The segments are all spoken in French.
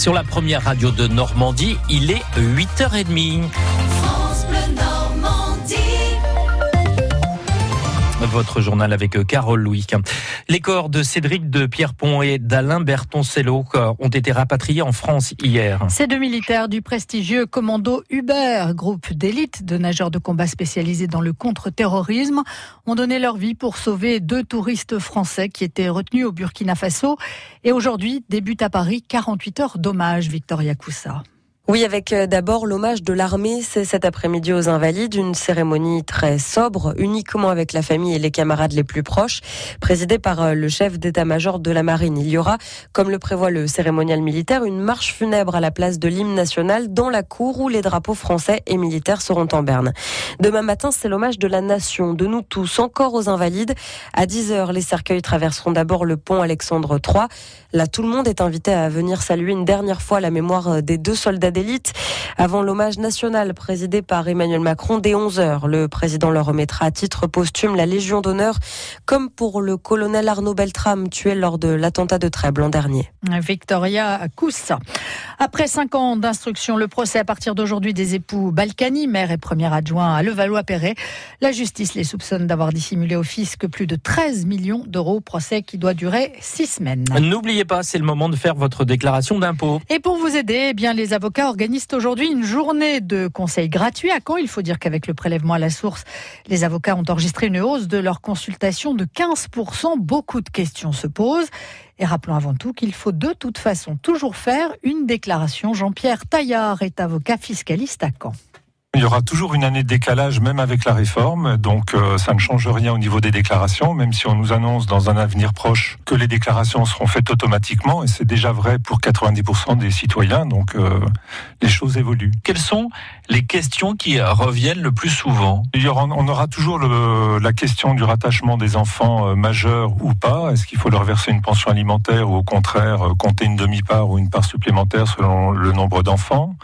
Sur la première radio de Normandie, il est 8h30. Votre journal avec euh, Carole Louis. Les corps de Cédric de Pierrepont et d'Alain Bertoncello euh, ont été rapatriés en France hier. Ces deux militaires du prestigieux commando Uber, groupe d'élite de nageurs de combat spécialisés dans le contre-terrorisme, ont donné leur vie pour sauver deux touristes français qui étaient retenus au Burkina Faso. Et aujourd'hui débute à Paris 48 heures d'hommage, Victoria Coussa. Oui, avec euh, d'abord l'hommage de l'armée, c'est cet après-midi aux Invalides, une cérémonie très sobre, uniquement avec la famille et les camarades les plus proches, présidée par euh, le chef d'état-major de la marine. Il y aura, comme le prévoit le cérémonial militaire, une marche funèbre à la place de l'hymne national dans la cour où les drapeaux français et militaires seront en berne. Demain matin, c'est l'hommage de la nation, de nous tous, encore aux Invalides. À 10h, les cercueils traverseront d'abord le pont Alexandre III. Là, tout le monde est invité à venir saluer une dernière fois la mémoire euh, des deux soldats d'élite avant l'hommage national présidé par Emmanuel Macron dès 11h. Le président leur remettra à titre posthume la Légion d'honneur, comme pour le colonel Arnaud Beltrame tué lors de l'attentat de Trèbes l'an dernier. Victoria Coussa. Après cinq ans d'instruction, le procès à partir d'aujourd'hui des époux Balkany, maire et premier adjoint à Levallois-Perret. La justice les soupçonne d'avoir dissimulé au fisc plus de 13 millions d'euros, procès qui doit durer six semaines. N'oubliez pas, c'est le moment de faire votre déclaration d'impôt. Et pour vous aider, eh bien, les avocats organisent aujourd'hui une journée de conseils gratuits. À quand Il faut dire qu'avec le prélèvement à la source, les avocats ont enregistré une hausse de leur consultation de 15%. Beaucoup de questions se posent. Et rappelons avant tout qu'il faut de toute façon toujours faire une déclaration. Jean-Pierre Taillard est avocat fiscaliste à Caen. Il y aura toujours une année de décalage, même avec la réforme, donc euh, ça ne change rien au niveau des déclarations, même si on nous annonce dans un avenir proche que les déclarations seront faites automatiquement, et c'est déjà vrai pour 90% des citoyens, donc euh, les choses évoluent. Quelles sont les questions qui reviennent le plus souvent? Il y aura, On aura toujours le, la question du rattachement des enfants euh, majeurs ou pas. Est-ce qu'il faut leur verser une pension alimentaire ou au contraire compter une demi-part ou une part supplémentaire selon le nombre d'enfants?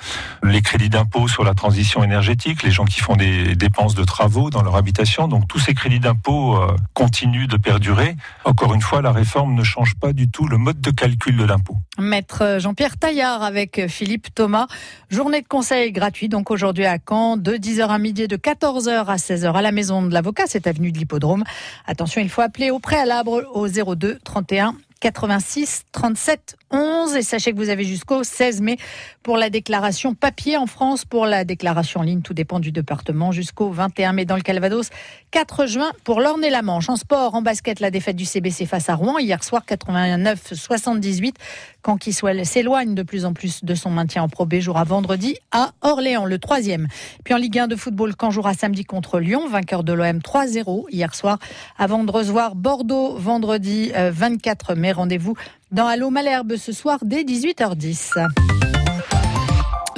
Les crédits d'impôt sur la transition énergétique les gens qui font des dépenses de travaux dans leur habitation. Donc tous ces crédits d'impôt euh, continuent de perdurer. Encore une fois, la réforme ne change pas du tout le mode de calcul de l'impôt. Maître Jean-Pierre Taillard avec Philippe Thomas. Journée de conseil gratuit donc aujourd'hui à Caen de 10h à midi de 14h à 16h à la maison de l'avocat, c'est avenue de l'Hippodrome. Attention, il faut appeler au préalable au 02 31 86 37 11 et sachez que vous avez jusqu'au 16 mai pour la déclaration papier en France, pour la déclaration en ligne, tout dépend du département, jusqu'au 21 mai dans le Calvados, 4 juin pour l'Orne et la Manche. En sport, en basket, la défaite du CBC face à Rouen hier soir 89-78 quand qui s'éloigne de plus en plus de son maintien en Pro B jouera vendredi à Orléans, le troisième. Puis en Ligue 1 de football, quand jouera samedi contre Lyon, vainqueur de l'OM 3-0 hier soir, avant de recevoir Bordeaux vendredi 24 euh, Rendez-vous dans Allo Malherbe ce soir dès 18h10.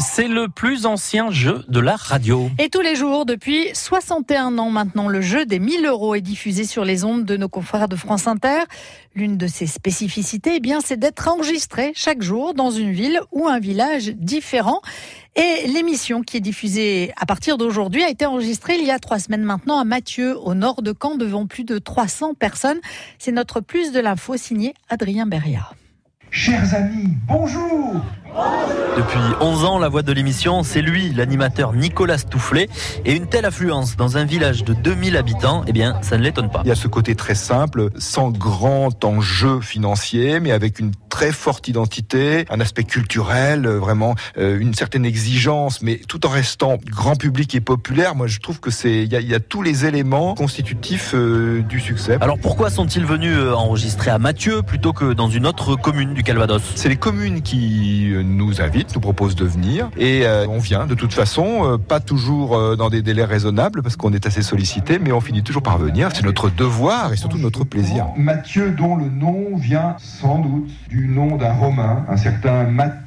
C'est le plus ancien jeu de la radio. Et tous les jours, depuis 61 ans maintenant, le jeu des 1000 euros est diffusé sur les ondes de nos confrères de France Inter. L'une de ses spécificités, eh bien, c'est d'être enregistré chaque jour dans une ville ou un village différent. Et l'émission qui est diffusée à partir d'aujourd'hui a été enregistrée il y a trois semaines maintenant à Mathieu, au nord de Caen, devant plus de 300 personnes. C'est notre plus de l'info signé Adrien Beria. Chers amis, bonjour Depuis 11 ans, la voix de l'émission, c'est lui, l'animateur Nicolas Toufflet. Et une telle affluence dans un village de 2000 habitants, eh bien, ça ne l'étonne pas. Il y a ce côté très simple, sans grand enjeu financier, mais avec une très forte identité, un aspect culturel, euh, vraiment euh, une certaine exigence, mais tout en restant grand public et populaire. Moi, je trouve que c'est il y, a, tous les éléments constitutifs euh, du succès. Alors pourquoi sont-ils venus enregistrer à Mathieu plutôt que dans une autre commune du Calvados? C'est les communes qui nous invitent, nous proposent de venir, et on vient de toute façon, pas toujours dans des délais raisonnables parce qu'on est assez sollicité, mais on finit toujours par venir. C'est notre devoir et surtout notre plaisir. Mathieu, dont le nom vient sans doute du nom d'un Romain, un certain Matonius.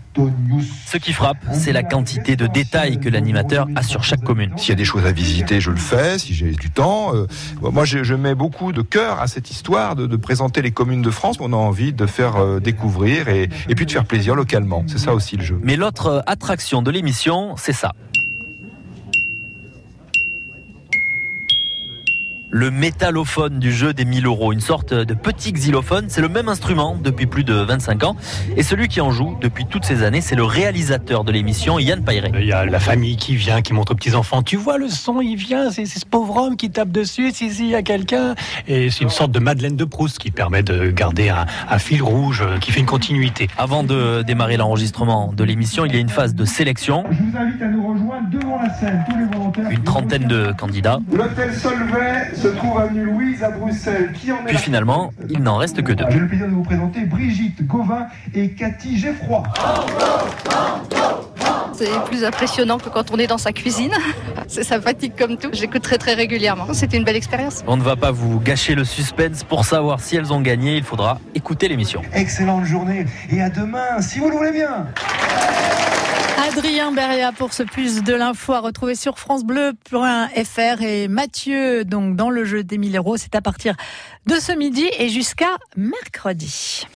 Ce qui frappe, c'est la quantité de détails que l'animateur a sur chaque commune. S'il y a des choses à visiter, je le fais, si j'ai du temps. Euh, moi, je, mets beaucoup de cœur à cette histoire de, présenter les communes de France qu'on a envie de faire euh, découvrir et, et puis de faire plaisir localement. C'est ça aussi le jeu. Mais l'autre euh, attraction de l'émission, c'est ça. Le métallophone du jeu des 1000 euros, une sorte de petit xylophone. C'est le même instrument depuis plus de 25 ans. Et celui qui en joue depuis toutes ces années, c'est le réalisateur de l'émission, Yann Pairet. Il y a la famille qui vient, qui montre aux petits-enfants, tu vois le son, il vient, c'est ce pauvre homme qui tape dessus, si, si, il y a quelqu'un. Et c'est une sorte de Madeleine de Proust qui permet de garder un, un fil rouge, euh, qui fait une continuité. Avant de démarrer l'enregistrement de l'émission, il y a une phase de sélection. Je vous invite à nous rejoindre devant la scène, tous les volontaires. Une trentaine de candidats. L'hôtel Solvay se trouve avenue Louise à Bruxelles. Qui en est Puis la- finalement, il n'en reste que deux. J'ai le plaisir de vous présenter Brigitte Gauvin et Cathy Geffroy. C'est plus impressionnant que quand on est dans sa cuisine. C'est sympathique comme tout. J'écoute très très régulièrement. C'était une belle expérience. On ne va pas vous gâcher le suspense. Pour savoir si elles ont gagné, il faudra écouter l'émission. Excellente journée et à demain, si vous le voulez bien. Adrien Beria pour ce plus de l'info à retrouver sur francebleu.fr et Mathieu donc dans le jeu des 1000 euros. C'est à partir de ce midi et jusqu'à mercredi.